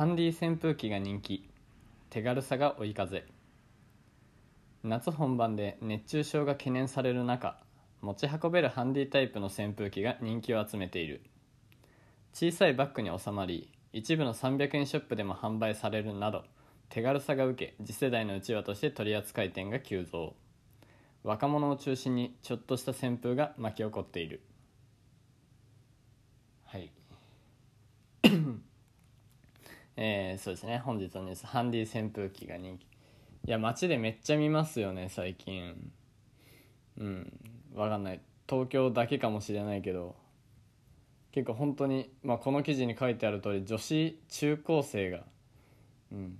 ハンディ扇風機が人気。手軽さが追い風。夏本番で熱中症が懸念される中持ち運べるハンディタイプの扇風機が人気を集めている。小さいバッグに収まり一部の300円ショップでも販売されるなど手軽さが受け次世代のうちわとして取り扱い店が急増。若者を中心にちょっとした旋風が巻き起こっている。はい。えー、そうですね。本日のニュース。ハンディ扇風機が人気。いや街でめっちゃ見ますよね最近。うん。わかんない。東京だけかもしれないけど。結構本当にまあこの記事に書いてある通り女子中高生が。うん。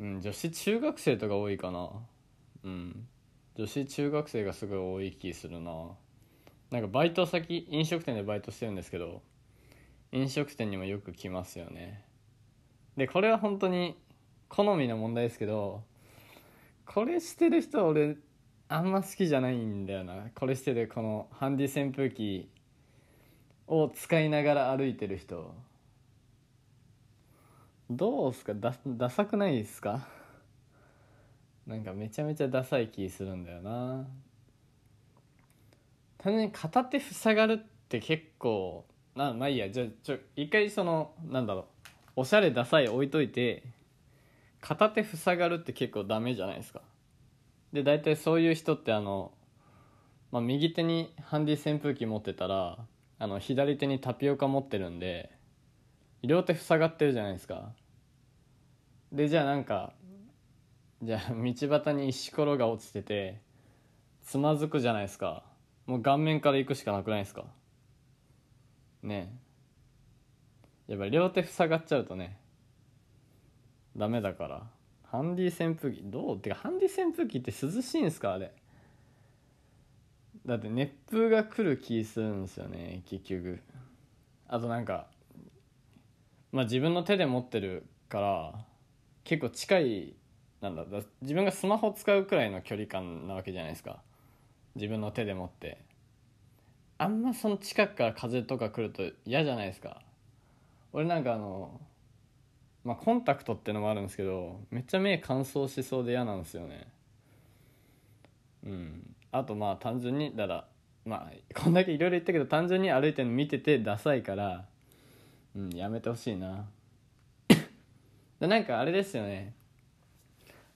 うん女子中学生とか多いかな。うん。女子中学生がすごい多い気するな。なんかバイト先飲食店でバイトしてるんですけど。飲食店にもよく来ますよね。でこれは本当に好みの問題ですけどこれしてる人俺あんま好きじゃないんだよな。これしてるこのハンディ扇風機を使いながら歩いてる人。どうすか？ダダサくないですか？なんかめちゃめちゃダサい気するんだよな。単純に片手塞がるって結構なまあいいや。じゃあちょ一回そのなんだろう。おしゃれダサい置いといて片手塞がるって結構ダメじゃないですか。で大体そういう人ってあの、まあ、右手にハンディ扇風機持ってたらあの左手にタピオカ持ってるんで両手塞がってるじゃないですか。でじゃあなんかじゃあ道端に石ころが落ちててつまずくじゃないですか。もう顔面から行くしかなくないですか。ね。やっぱ両手塞がっちゃうとねダメだから。ハンディ扇風機どう？ってかハンディ扇風機って涼しいんですか？あれ。だって熱風が来る気するんですよね結局。あとなんかまあ自分の手で持ってるから結構近いなんだ自分がスマホ使うくらいの距離感なわけじゃないですか。自分の手で持って。あんまその近くから風とか来ると嫌じゃないですか。俺なんかあのまあコンタクトってのもあるんですけどめっちゃ目乾燥しそうで嫌なんですよね。うん。あとまあ単純にだからまあこんだけいろいろ言ったけど単純に歩いてるの見ててダサいからうんやめてほしいな。でなんかあれですよね。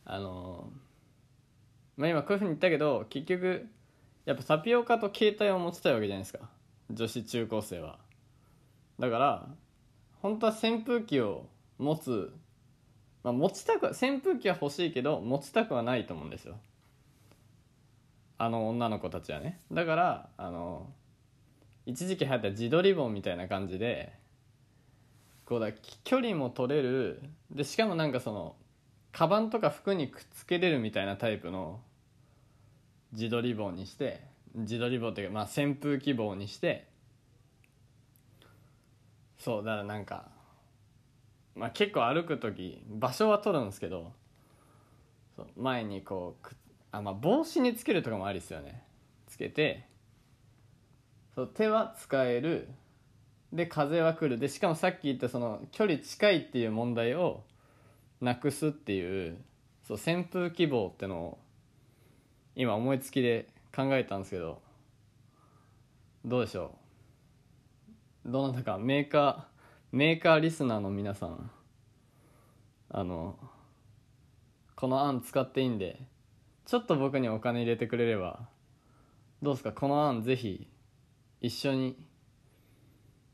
あのまあ今こういうふうに言ったけど結局やっぱタピオカと携帯を持ちたいわけじゃないですか。女子中高生は。だから本当は扇風機を持つ、まあ、持ちたく扇風機は欲しいけど持ちたくはないと思うんですよ。あの女の子たちはね。だからあの一時期流行った自撮り棒みたいな感じでこうだ距離も取れる。でしかもなんかそのカバンとか服にくっつけれるみたいなタイプの自撮り棒にして自撮り棒っていうかまあ扇風機棒にしてそうだからなんかまあ結構歩く時場所は取るんですけど前にこうくあまあ帽子につけるとかもありですよね。つけてそう手は使える。で風は来る。でしかもさっき言ったその距離近いっていう問題をなくすっていうそう扇風機棒ってのを今思いつきで考えたんですけどどうでしょう？どなたかメーカーメーカーリスナーの皆さんあのこの案使っていいんでちょっと僕にお金入れてくれればどうですか？この案ぜひ一緒に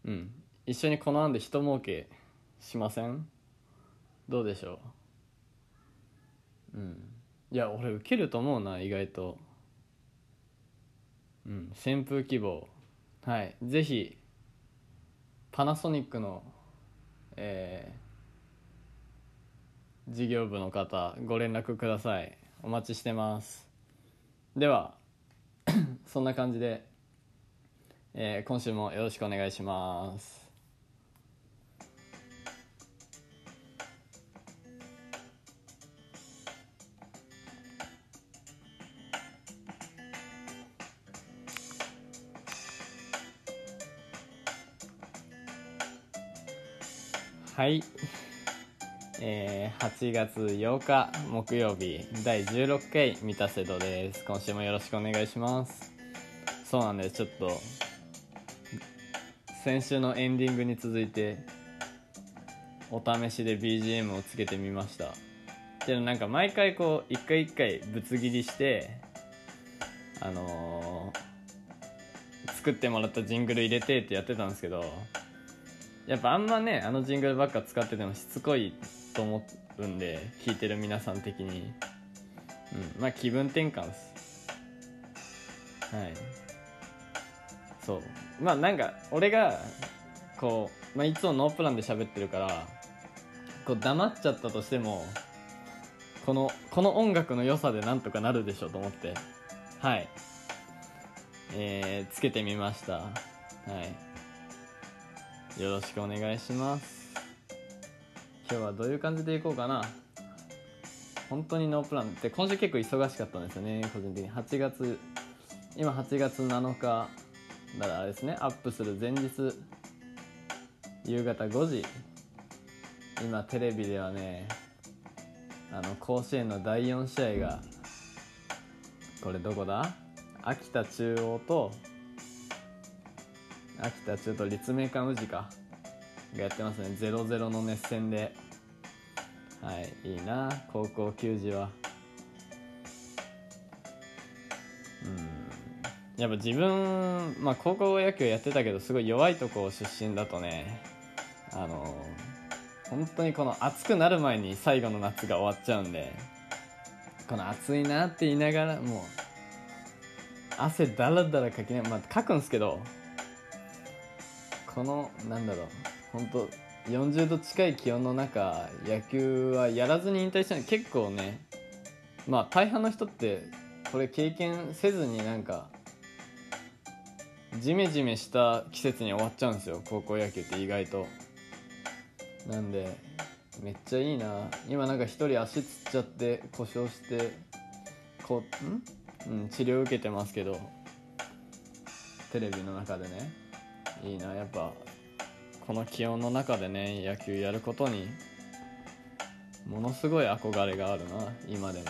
うん一緒にこの案で人儲けしません？どうでしょう？うん。いや俺受けると思うな意外と。うん扇風機棒はい。ぜひパナソニックのえー、事業部の方ご連絡ください。お待ちしてます。では そんな感じで、えー、今週もよろしくお願いします。はい。えー、8月8日木曜日第16回三田瀬戸です。今週もよろしくお願いします。そうなんです。ちょっと先週のエンディングに続いてお試しで BGM をつけてみました。でもなんか毎回こう一回一回ぶつ切りしてあのー、作ってもらったジングル入れてってやってたんですけどやっぱあんまねあのジングルばっか使っててもしつこいと思うんで聴いてる皆さん的に。うんまあ気分転換っす。はい。そう。まあなんか俺がこう、まあ、いつもノープランで喋ってるからこう黙っちゃったとしてもこのこの音楽の良さでなんとかなるでしょうと思って。はい。えー、つけてみました。はい。よろしくお願いします。今日はどういう感じでいこうかな。本当にノープラン。って今週結構忙しかったんですよね。個人的に。8月今8月7日だからあれですね。アップする前日夕方5時。今テレビではねあの甲子園の第4試合がこれどこだ？秋田中央と秋田中と立命館宇治か。がやってますね。0-0の熱戦で。はいいいな。高校球児は。うん。やっぱ自分、まあ、高校野球やってたけどすごい弱いとこ出身だとね。あの本当にこの暑くなる前に最後の夏が終わっちゃうんで。この暑いなって言いながらもう汗だらだらかきなまあかくんですけどこのなんだろう本当40度近い気温の中野球はやらずに引退したの結構ねまあ大半の人ってこれ経験せずになんかジメジメした季節に終わっちゃうんですよ高校野球って意外と。なんでめっちゃいいな。今なんか一人足つっちゃって故障してこうん、治療受けてますけどテレビの中でね。いいなやっぱこの気温の中でね野球やることにものすごい憧れがあるな今でも。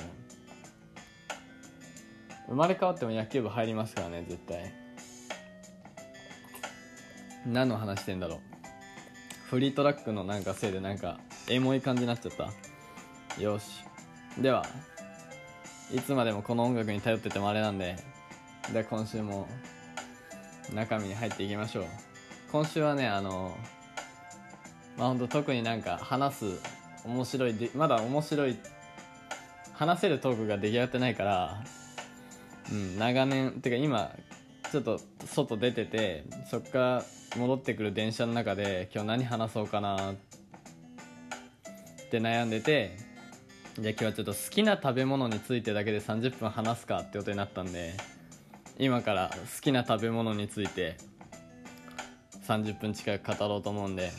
生まれ変わっても野球部入りますからね絶対。何の話してんだろう。フリートラックのなんかせいでなんかエモい感じになっちゃった。よし。ではいつまでもこの音楽に頼っててもあれなんで。で今週も中身に入っていきましょう。今週はねあのまあ本当特になんか話す面白いでまだ面白い話せるトークが出来上がってないからうん長年てか今ちょっと外出ててそっから戻ってくる電車の中で今日何話そうかなって悩んでてじゃあ今日はちょっと好きな食べ物についてだけで30分話すかってことになったんで今から好きな食べ物について30分近く語ろうと思うんで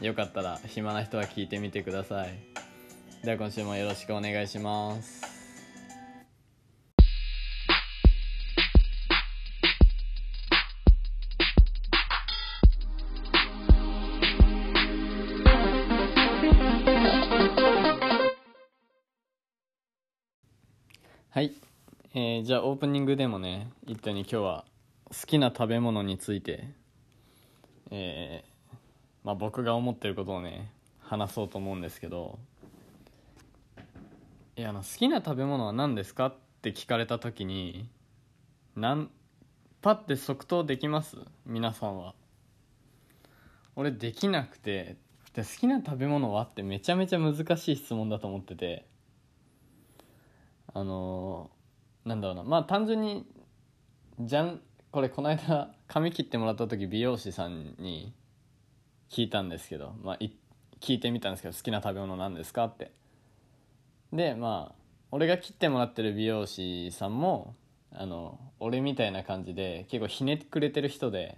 よかったら暇な人は聞いてみてください。では今週もよろしくお願いします。はい、えー、じゃあオープニングでもね言ったように今日は好きな食べ物についてえー、まあ、僕が思ってることをね話そうと思うんですけどいやあの好きな食べ物は何ですかって聞かれた時になんパッて即答できます？皆さんは。俺できなくてで好きな食べ物は？ってめちゃめちゃ難しい質問だと思っててあのー、なんだろうな。まあ単純にじゃん。これこの間髪切ってもらった時美容師さんに聞いたんですけど、まあ、聞いてみたんですけど好きな食べ物なんですかって。でまあ俺が切ってもらってる美容師さんもあの俺みたいな感じで結構ひねくれてる人で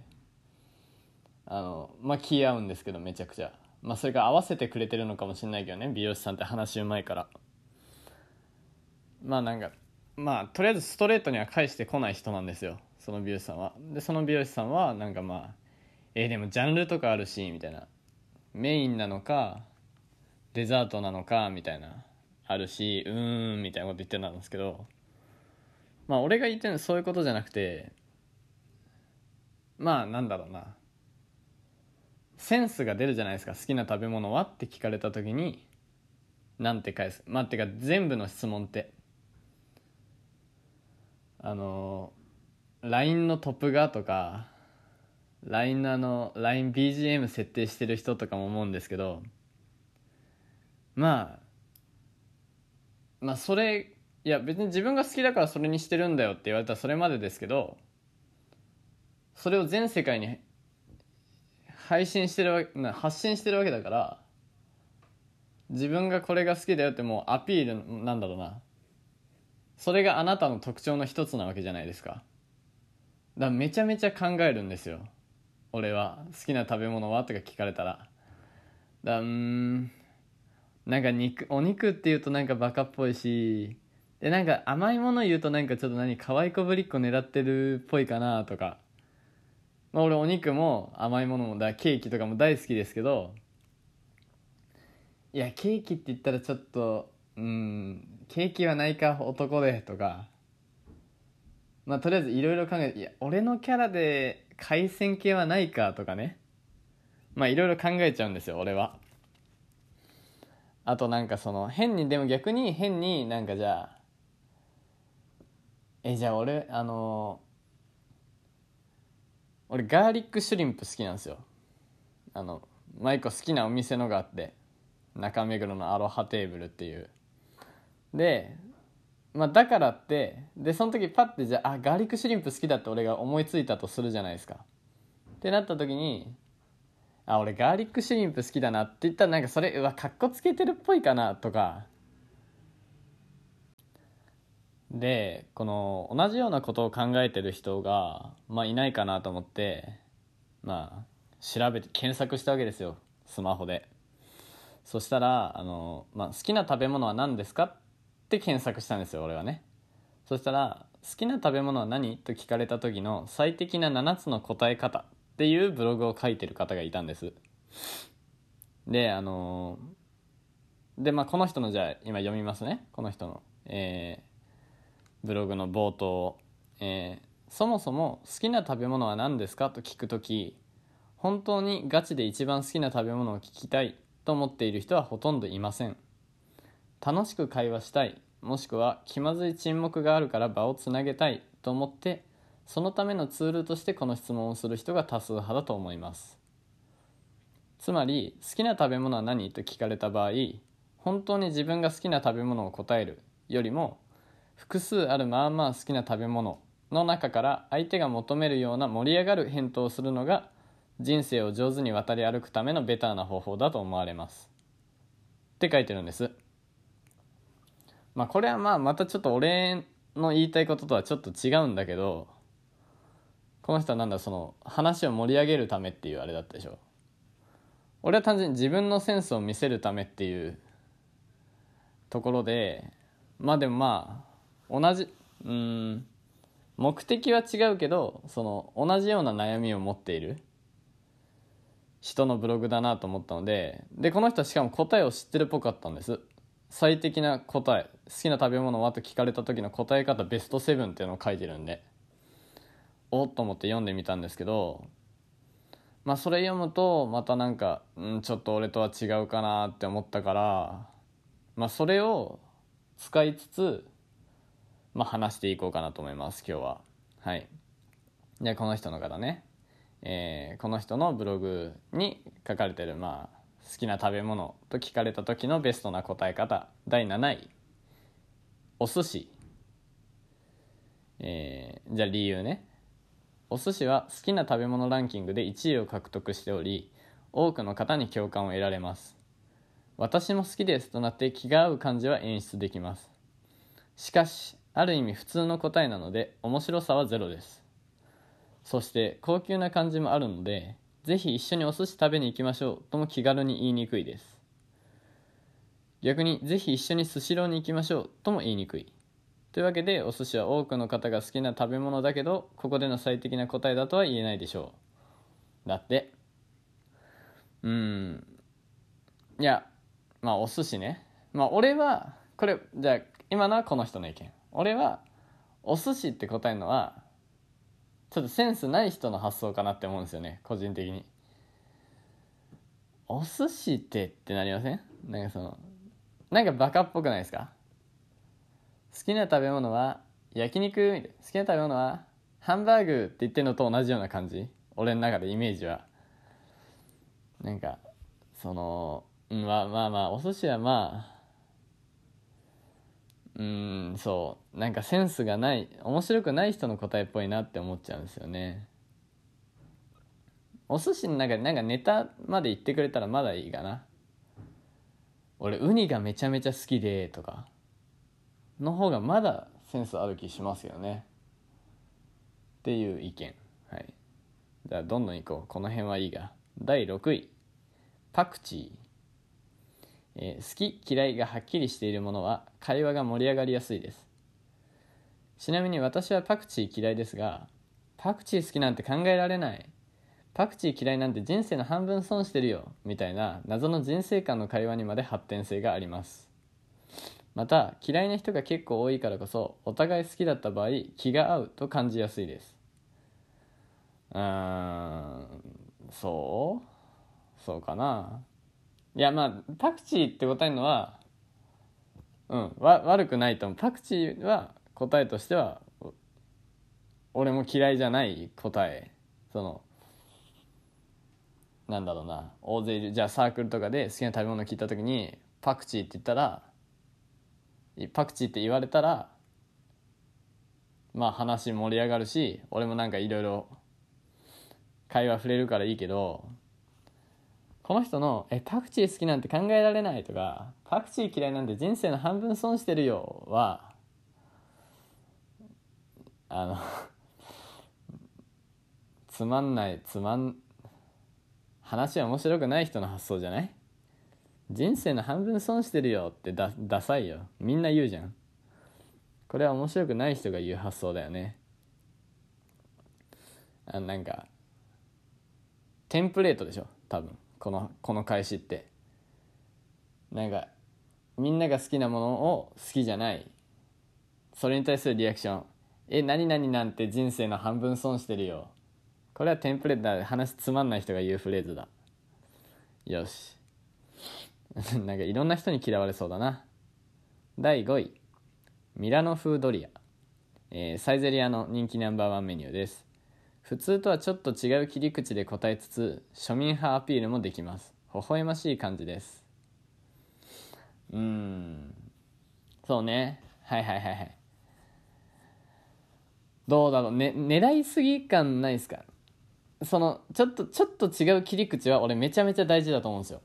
あのまあ気合うんですけどめちゃくちゃ。まあそれが合わせてくれてるのかもしれないけどね美容師さんって話うまいから。まあなんかまあとりあえずストレートには返してこない人なんですよ。その美容師さんは。でその美容師さんはなんかまあえー、でもジャンルとかあるしみたいな。メインなのかデザートなのかみたいな。あるしうーんみたいなこと言ってたんですけど。まあ俺が言ってるのはそういうことじゃなくてまあなんだろうな。センスが出るじゃないですか。好きな食べ物は？って聞かれた時になんて返す。まあってか全部の質問って。あの LINE のトップ画とか LINE のあの LINEBGM 設定してる人とかも思うんですけどまあまあそれいや別に自分が好きだからそれにしてるんだよって言われたらそれまでですけどそれを全世界に配信してるわけ発信してるわけだから自分がこれが好きだよってもうアピールなんだろうな。それがあなたの特徴の一つなわけじゃないですか。だからめちゃめちゃ考えるんですよ。俺は好きな食べ物は？とか聞かれたら。だうんなんか肉お肉って言うとなんかバカっぽいし。でなんか甘いもの言うとなんかちょっと何可愛い子ぶりっ子狙ってるっぽいかなとか。まあ俺お肉も甘いものもだケーキとかも大好きですけど。いやケーキって言ったらちょっとうんケーキはないか男でとか。まあとりあえずいろいろ考えていや俺のキャラで海鮮系はないかとかね。まあいろいろ考えちゃうんですよ俺は。あとなんかその変にでも逆に変になんかじゃあえじゃあ俺あの俺ガーリックシュリンプ好きなんですよ。あのマイコ好きなお店のがあって中目黒のアロハテーブルっていう。でまあだからってでその時パッてじゃあガーリックシュリンプ好きだって俺が思いついたとするじゃないですか。ってなった時にあ俺ガーリックシュリンプ好きだなって言ったらなんかそれうわかっこつけてるっぽいかなとか。でこの同じようなことを考えてる人が、まあ、いないかなと思ってまあ調べて検索したわけですよ。スマホで。そしたらあの、まあ、好きな食べ物は何ですかっって検索したんですよ俺はね。そしたら好きな食べ物は何？と聞かれた時の最適な7つの答え方っていうブログを書いてる方がいたんです。であのでまあこの人のじゃあ今読みますね。この人のえーブログの冒頭、えーそもそも好きな食べ物は何ですか？と聞くとき本当にガチで一番好きな食べ物を聞きたいと思っている人はほとんどいません。楽しく会話したいもしくは気まずい沈黙があるから場をつなげたいと思ってそのためのツールとしてこの質問をする人が多数派だと思います。つまり好きな食べ物は何と聞かれた場合本当に自分が好きな食べ物を答えるよりも複数あるまあまあ好きな食べ物の中から相手が求めるような盛り上がる返答をするのが人生を上手に渡り歩くためのベターな方法だと思われます。って書いてるんです。まあこれはまあまたちょっと俺の言いたいこととはちょっと違うんだけどこの人はなんだその話を盛り上げるためっていうあれだったでしょ。俺は単純に自分のセンスを見せるためっていうところでまあでもまあ同じうん目的は違うけどその同じような悩みを持っている人のブログだなと思ったのででこの人はしかも答えを知ってるっぽかったんです。最適な答え。きな食べ物は？と聞かれた時の答え方ベスト7っていうのを書いてるんで。おっと思って読んでみたんですけど。まあそれ読むとまたなんか、うん、ちょっと俺とは違うかなって思ったから。まあそれを使いつつまあ話していこうかなと思います今日は。はい。でこの人の方ね。えーこの人のブログに書かれてる、まあ、好きな食べ物と聞かれた時のベストな答え方第7位。お寿司、えーじゃあ理由ね。お寿司は好きな食べ物ランキングで1位を獲得しており多くの方に共感を得られます。私も好きですとなって気が合う感じは演出できます。しかしある意味普通の答えなので面白さはゼロです。そして高級な感じもあるのでぜひ一緒にお寿司食べに行きましょうとも気軽に言いにくいです。逆にぜひ一緒にスシローに行きましょうとも言いにくい。というわけでお寿司は多くの方が好きな食べ物だけどここでの最適な答えだとは言えないでしょう。だって。うん。いやまあお寿司ね。まあ俺はこれじゃあ今のはこの人の意見。俺はお寿司って答えるのはちょっとセンスない人の発想かなって思うんですよね。個人的に。お寿司ってってなりません？なんかそのなんかバカっぽくないですか？好きな食べ物は焼肉みたい好きな食べ物はハンバーグって言ってるのと同じような感じ？俺の中でイメージは。なんかそのまあまあまあお寿司はまあうんそう。なんかセンスがない面白くない人の答えっぽいなって思っちゃうんですよね。お寿司の中でなんかネタまで言ってくれたらまだいいかな。俺ウニがめちゃめちゃ好きでとか。の方がまだセンスある気しますよね。っていう意見。はい。じゃあどんどんいこう。この辺はいいが。第6位。パクチー、えー、好き嫌いがはっきりしているものは会話が盛り上がりやすいです。ちなみに私はパクチー嫌いですがパクチー好きなんて考えられない。パクチー嫌いなんて人生の半分損してるよみたいな謎の人生観の会話にまで発展性があります。また嫌いな人が結構多いからこそお互い好きだった場合気が合うと感じやすいです。うーんそう？そうかな？いやまあパクチーって答えるのはうんわ悪くないと思う。パクチーは答えとしては俺も嫌いじゃない答え。そのなんだろうな。大勢いる。じゃあサークルとかで好きな食べ物聞いた時にパクチーって言ったらパクチーって言われたらまあ話盛り上がるし俺もなんかいろいろ会話触れるからいいけどこの人の「えパクチー好きなんて考えられない」とか「パクチー嫌いなんて人生の半分損してるよ」はあのつまんないつまん話は面白くない人の発想じゃない？人生の半分損してるよってダダサいよ。みんな言うじゃん。これは面白くない人が言う発想だよね。あなんかテンプレートでしょ？多分。このこの返しって。なんかみんなが好きなものを好きじゃない。それに対するリアクション。え何々なんて人生の半分損してるよ。これはテンプレートだ話つまんない人が言うフレーズだ。よし。なんかいろんな人に嫌われそうだな。第5位。ミラノ風ドリア、えー、サイゼリアの人気ナンバーワンメニューです。普通とはちょっと違う切り口で答えつつ庶民派アピールもできます。微笑ましい感じです。うーん。そうね。はいはいはいはい。どうだろう、ね、狙いすぎ感ないですか？そのちょっとちょっと違う切り口は俺めちゃめちゃ大事だと思うんですよ。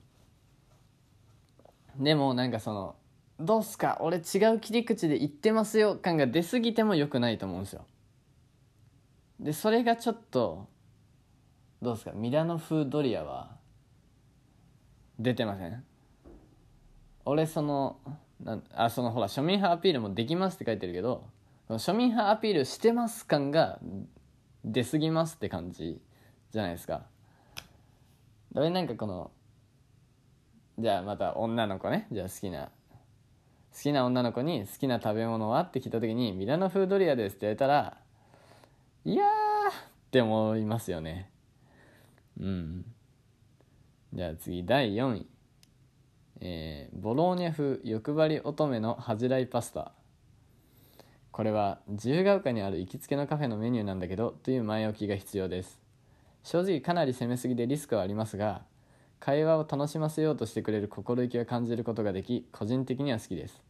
でもなんかそのどうすか？俺違う切り口で言ってますよ。感が出過ぎてもよくないと思うんですよ。でそれがちょっとどうですか？ミラノ風ドリアは出てません？俺そのなあそのほら庶民派アピールもできますって書いてるけど庶民派アピールしてます感が出過ぎますって感じ。じゃないですか。だからなんかこのじゃあまた女の子ね。じゃあ好きな好きな女の子に好きな食べ物は？って聞いた時にミラノ風ドリアですって言われたらいやって思いますよね。うん。じゃあ次第4位。えー、ボローニャ風欲張り乙女の恥じらいパスタ。これは自由が丘にある行きつけのカフェのメニューなんだけどという前置きが必要です。正直かなり攻めすぎでリスクはありますが会話を楽しませようとしてくれる心意気を感じることができ個人的には好きです。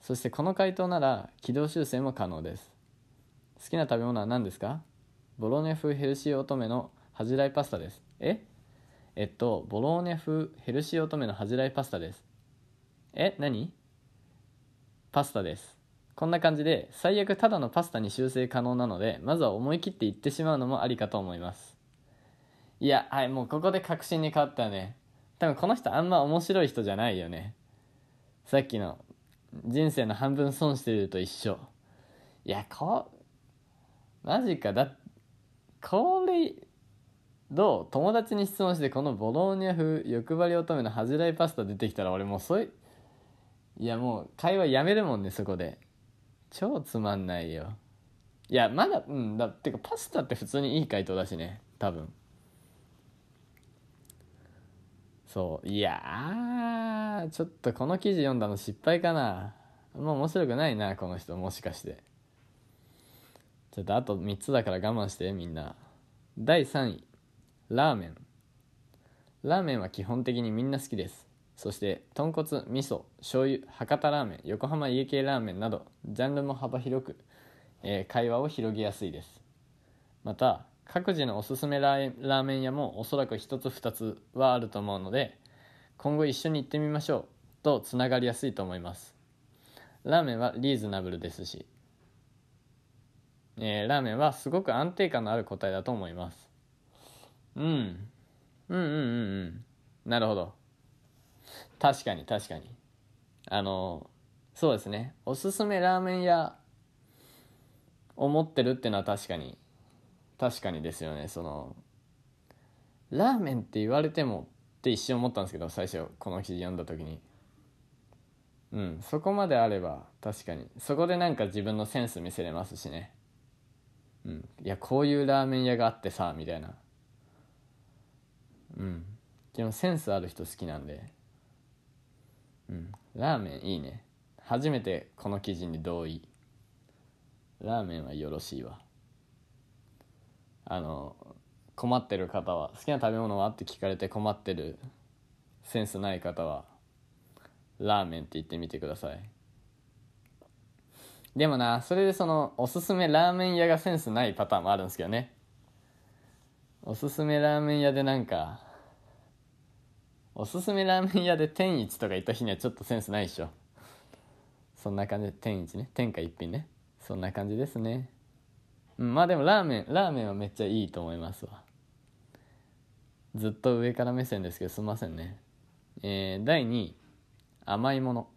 そしてこの回答なら軌道修正も可能です。好きな食べ物は何ですか？ボローニャ風ヘルシー乙女の恥じらいパスタです。え？えっとボローニャ風ヘルシー乙女の恥じらいパスタです。え？何？パスタです。こんな感じで最悪ただのパスタに修正可能なのでまずは思い切って言ってしまうのもありかと思いますいや、はい、もうここで確信に変わったね。多分この人あんま面白い人じゃないよね。さっきの人生の半分損してると一緒。いや、こう、マジか、だ、これ、どう友達に質問してこのボローニャ風欲張り乙女の恥じらいパスタ出てきたら俺もうそういういやもう会話やめるもんねそこで超つまんないよ。いやまだうんだってかパスタって普通にいい回答だしね。多分。そう。いやーちょっとこの記事読んだの失敗かな。もう面白くないなこの人もしかして。ちょっとあと3つだから我慢してみんな。第3位。ラーメン。ラーメンは基本的にみんな好きです。そして豚骨味噌醤油博多ラーメン横浜家系ラーメンなどジャンルも幅広く、えー会話を広げやすいです。また各自のおすすめラーラーメン屋もおそらく1つ2つはあると思うので今後一緒に行ってみましょうとつながりやすいと思います。ラーメンはリーズナブルですし、えーラーメンはすごく安定感のある答えだと思います。うん。うんうんうんうん。なるほど。確かに確かに。あのそうですね。おすすめラーメン屋を持ってるっていうのは確かに確かにですよね。そのラーメンって言われてもって一瞬思ったんですけど最初この記事読んだ時に。うんそこまであれば確かに。そこでなんか自分のセンス見せれますしね。うんいやこういうラーメン屋があってさみたいな。うん。でもセンスある人好きなんで。ラーメンいいね。初めてこの記事に同意。ラーメンはよろしいわ。あの困ってる方は好きな食べ物はって聞かれて困ってるセンスない方はラーメンって言ってみてください。でもなそれでそのおすすめラーメン屋がセンスないパターンもあるんですけどね。おすすめラーメン屋でなんかおすすめラーメン屋で天一とか言った日にはちょっとセンスないでしょ。そんな感じ。で天一ね。天下一品ね。そんな感じですね。うんまあでもラーメンラーメンはめっちゃいいと思いますわ。ずっと上から目線ですけどすみませんね。えー、第2位。甘いもの。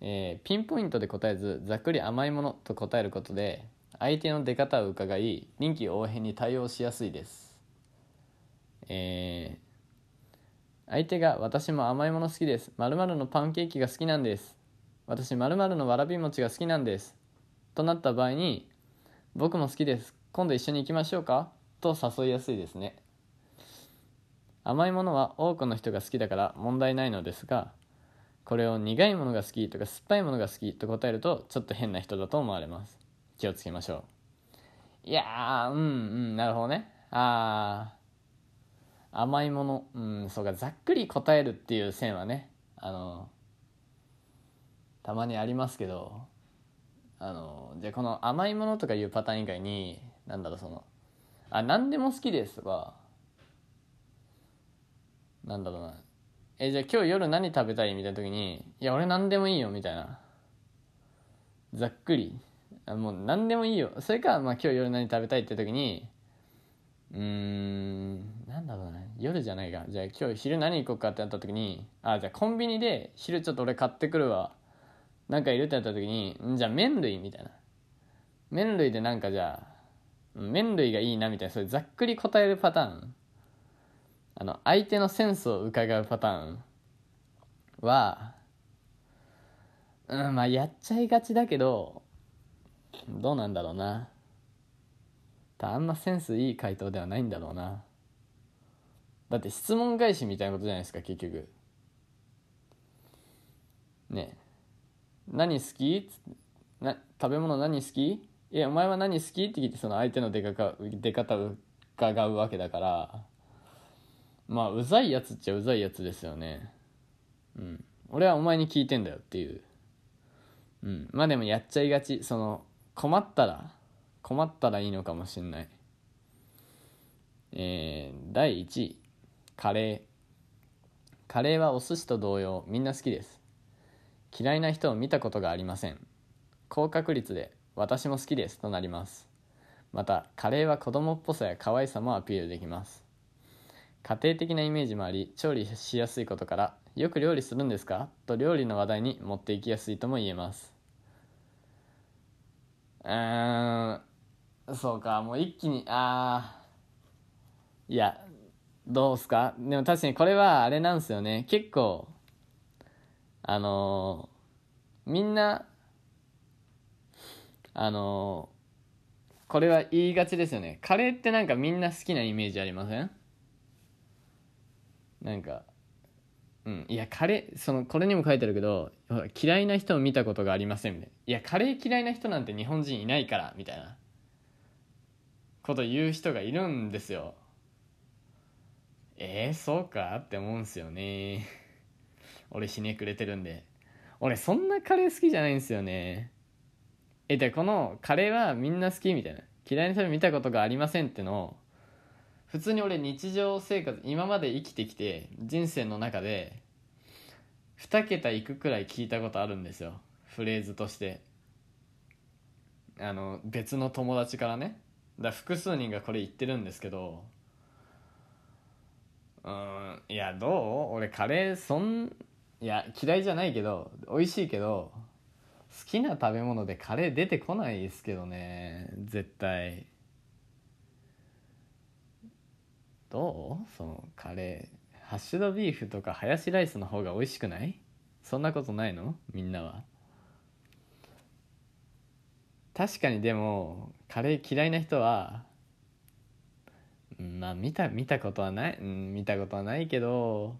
えーピンポイントで答えずざっくり甘いものと答えることで相手の出方を伺い臨機応変に対応しやすいです。えー相手が私も甘いもの好きです。〇〇のパンケーキが好きなんです。私〇〇のわらび餅が好きなんです。となった場合に僕も好きです。今度一緒に行きましょうか。と誘いやすいですね。甘いものは多くの人が好きだから問題ないのですがこれを苦いものが好きとか酸っぱいものが好きと答えるとちょっと変な人だと思われます。気をつけましょう。いやーうんうんなるほどね。あー。甘いもの。うんそうかざっくり答えるっていう線はねあのたまにありますけどあのじゃあこの甘いものとかいうパターン以外になんだろうそのあ何でも好きですとかなんだろうな。えじゃあ今日夜何食べたいみたいな時にいや俺何でもいいよみたいな。ざっくり。あもう何でもいいよ。それか、まあ、今日夜何食べたいって時にうーんなんだろうな夜じゃないか。じゃあ今日昼何行こうかってなった時にあじゃあコンビニで昼ちょっと俺買ってくるわ。なんかいるってなった時にじゃあ麺類みたいな。麺類でなんかじゃあ麺類がいいなみたいなそういうざっくり答えるパターン。あの相手のセンスを伺うパターンはうんまあやっちゃいがちだけどどうなんだろうな。あんまセンスいい回答ではないんだろうな。だって質問返しみたいなことじゃないですか結局。ね何好き？な食べ物何好き？えお前は何好き？って聞いてその相手の出か出方を伺うわけだから。まあうざいやつっちゃうざいやつですよね。うん。俺はお前に聞いてんだよっていう。うん。まあでもやっちゃいがち。その困ったら困ったらいいのかもしんない。えー、第1位。カレー。カレーはお寿司と同様みんな好きです。嫌いな人を見たことがありません。高確率で私も好きですとなります。またカレーは子供っぽさや可愛さもアピールできます。家庭的なイメージもあり調理しやすいことからよく料理するんですか？と料理の話題に持っていきやすいとも言えます。うんそうかもう一気にあいやどうすか？でも確かにこれはあれなんですよね。結構あのーみんなあのーこれは言いがちですよね。カレーってなんかみんな好きなイメージありません？なんかうん。いやカレーそのこれにも書いてあるけど嫌いな人を見たことがありませんみたいな。いやカレー嫌いな人なんて日本人いないからみたいな。こと言う人がいるんですよ。えー、そうかって思うんすよね。俺ひねくれてるんで。俺そんなカレー好きじゃないんですよね。えでこのカレーはみんな好きみたいな。嫌いな人見たことがありませんってのを普通に俺日常生活今まで生きてきて人生の中で2桁いくくらい聞いたことあるんですよ。フレーズとして。あの別の友達からね。だ複数人がこれ言ってるんですけどうんいやどう？俺カレーそんいや嫌いじゃないけど美味しいけど好きな食べ物でカレー出てこないですけどね絶対。どう？そのカレー。ハッシュドビーフとかハヤシライスの方が美味しくない？そんなことないの？みんなは。確かにでもカレー嫌いな人はまあ見た見たことはない、うん、見たことはないけど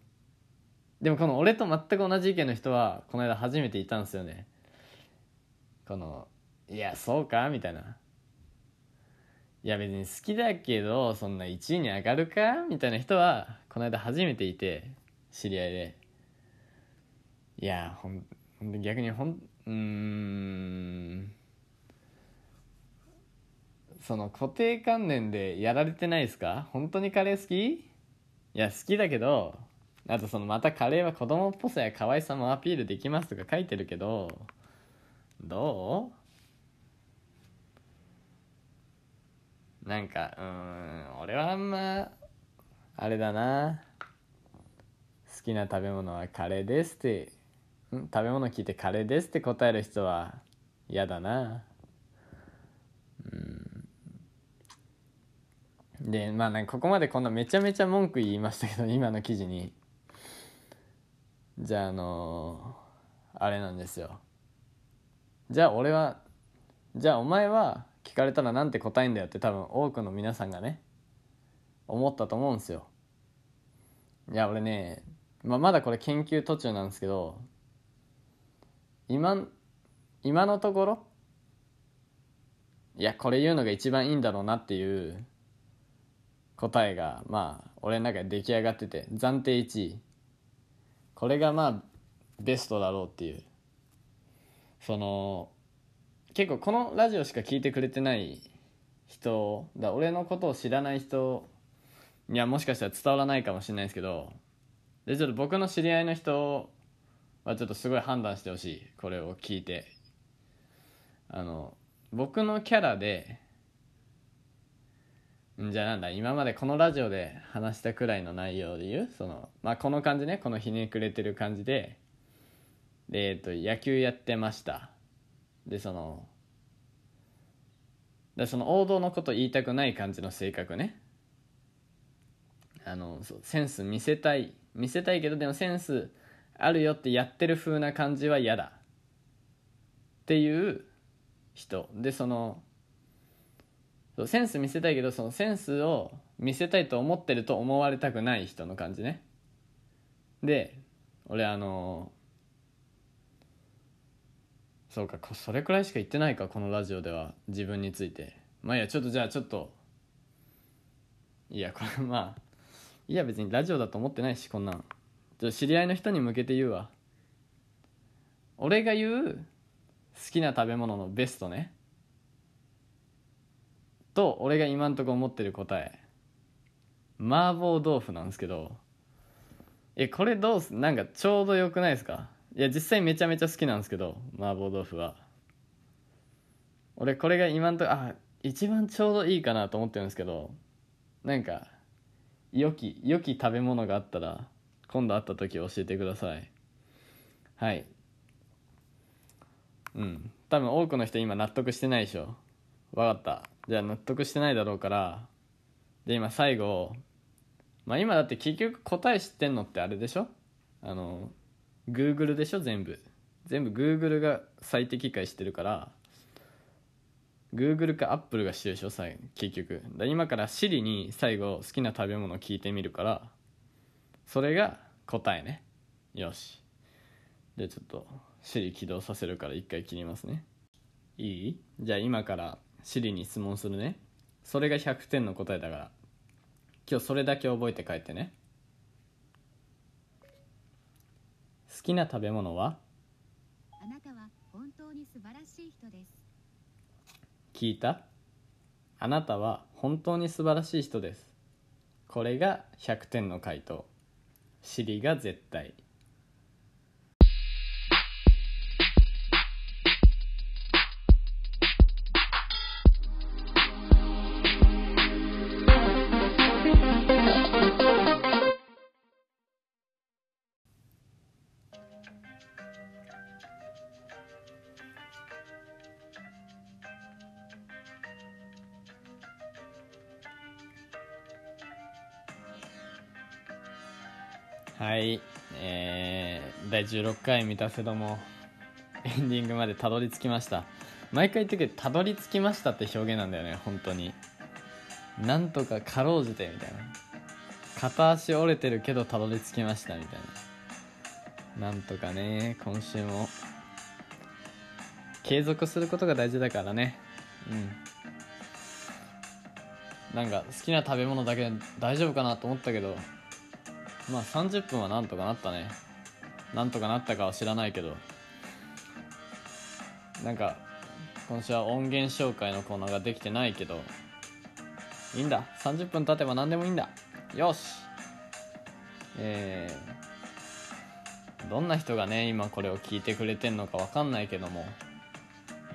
でもこの俺と全く同じ意見の人はこの間初めていたんですよね。この「いやそうか?」みたいな。いや別に好きだけどそんな1位に上がるか？みたいな人はこの間初めていて知り合いで。いやほん逆にほんうん。その固定観念でやられてないですか？本当にカレー好き？いや好きだけどあとそのまたカレーは子供っぽさや可愛さもアピールできますとか書いてるけどどう？なんかうん俺はあんまあれだな。好きな食べ物はカレーですってん食べ物聞いてカレーですって答える人は嫌だなうんでまあなんかここまでこんなめちゃめちゃ文句言いましたけど 今の記事に。じゃああのあれなんですよ。じゃあ俺はじゃあお前は聞かれたらなんて答えんだよって多分多くの皆さんがね思ったと思うんですよ。いや俺ね、まあ、まだこれ研究途中なんですけど今今のところいやこれ言うのが一番いいんだろうなっていう答えがまあ俺の中で出来上がってて暫定1位。これがまあベストだろうっていう。その結構このラジオしか聞いてくれてない人だ俺のことを知らない人にはもしかしたら伝わらないかもしれないですけどでちょっと僕の知り合いの人はちょっとすごい判断してほしいこれを聞いて。あの僕のキャラでじゃあなんだ今までこのラジオで話したくらいの内容で言う？そのまあこの感じね。このひねくれてる感じで。でえっと野球やってました。でそのでその王道のこと言いたくない感じの性格ね。あのセンス見せたい。見せたいけどでもセンスあるよってやってる風な感じは嫌だ。っていう人。でそのそうセンス見せたいけどそのセンスを見せたいと思ってると思われたくない人の感じね。で俺あのそうかそれくらいしか言ってないかこのラジオでは自分について。まあいやちょっとじゃあちょっといやこれまあいや別にラジオだと思ってないしこんなん。知り合いの人に向けて言うわ。俺が言う好きな食べ物のベストね。と俺が今んとこ思ってる答え。麻婆豆腐なんですけど。えこれどうすなんかちょうどよくないですか？いや実際めちゃめちゃ好きなんですけど麻婆豆腐は。俺これが今んとこあ一番ちょうどいいかなと思ってるんですけど。なんか良き良き食べ物があったら今度会った時教えてください。はい。うん。多分多くの人今納得してないでしょ。分かった。じゃあ納得してないだろうからで今最後まあ今だって結局答え知ってんのってあれでしょ？あの Google でしょ？全部。全部 Google が最適解してるから Google か Apple がしてるでしょ？最結局。だ今から Siri に最後好きな食べ物を聞いてみるからそれが答えね。よし。でちょっと Siri 起動させるから一回切りますね。いい？じゃあ今から Siri に質問するね。それが100点の答えだから。今日それだけ覚えて帰ってね。好きな食べ物は？あなたは本当に素晴らしい人です。聞いた？あなたは本当に素晴らしい人です。これが100点の回答。尻が絶対16回満たせどもエンディングまでたどり着きました。毎回言ってるけどたどり着きましたって表現なんだよね本当に。なんとかかろうじてみたいな。片足折れてるけどたどり着きましたみたいな。なんとかね今週も。継続することが大事だからね。うん。なんか好きな食べ物だけで大丈夫かなと思ったけどまあ30分はなんとかなったね。なんとかなったかは知らないけど。なんか今週は音源紹介のコーナーができてないけど。いいんだ。30分経てば何でもいいんだ。よし。えー、どんな人がね今これを聞いてくれてんのかわかんないけども。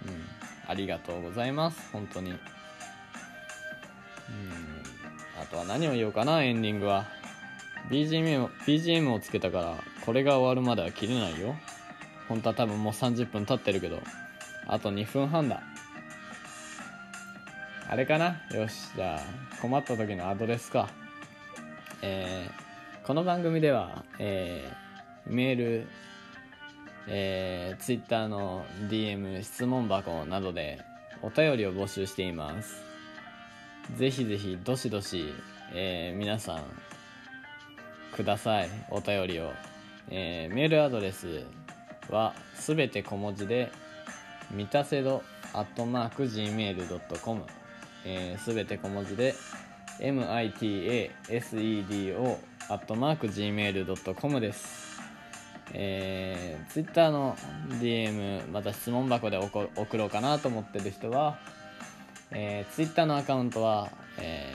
うん。ありがとうございます。本当に。うん。あとは何を言おうかなエンディングは。BGM BGM をつけたから。これが終わるまでは切れないよ。本当は多分もう30分経ってるけど。あと2分半だ。あれかな？よし。じゃあ困った時のアドレスか。えー、この番組では、えー、メールえー、Twitter の DM 質問箱などでお便りを募集しています。ぜひぜひどしどし、えー、皆さんください。お便りを、えーメールアドレスはすべて小文字でみたせどアットマーク Gmail.com すべて小文字で mitasedo アットマーク Gmail.com です。えー、Twitter の DM また質問箱でおこ送ろうかなと思ってる人は、えー、Twitter のアカウントは、え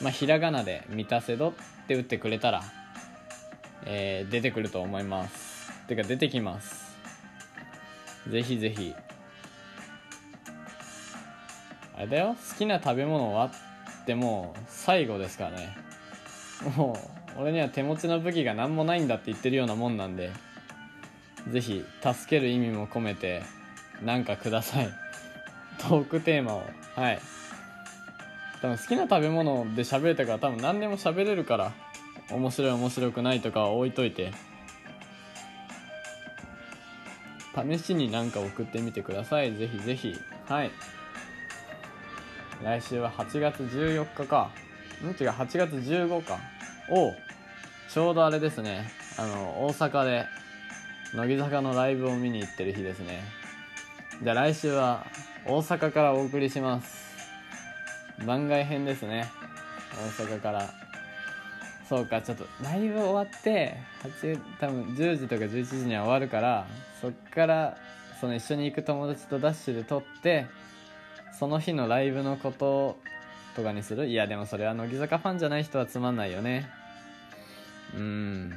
ーまあ、ひらがなで「みたせど」って打ってくれたら、えー出てくると思います。てか出てきます。ぜひぜひ。あれだよ。好きな食べ物は？ってもう最後ですからね。もう俺には手持ちの武器が何もないんだって言ってるようなもんなんで。ぜひ助ける意味も込めてなんかください。トークテーマを。はい。多分好きな食べ物で喋れたから多分何でも喋れるから。面白い面白くないとか置いといて。試しになんか送ってみてください。ぜひぜひ。はい。来週は8月14日か。ん？違う8月15かおちょうどあれですね。あの大阪で乃木坂のライブを見に行ってる日ですね。じゃあ来週は大阪からお送りします。番外編ですね。大阪から。そうかちょっとライブ終わって8多分10時とか11時には終わるからそっからその一緒に行く友達とダッシュで撮ってその日のライブのこととかにする？いやでもそれは乃木坂ファンじゃない人はつまんないよね。うん。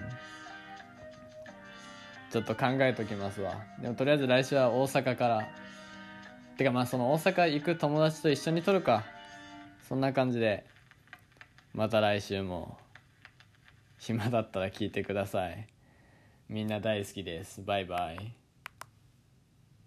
ちょっと考えときますわ。でもとりあえず来週は大阪から。てかまあその大阪行く友達と一緒に撮るか。そんな感じで。また来週も。暇だったら聞いてください。みんな大好きです。バイバイ。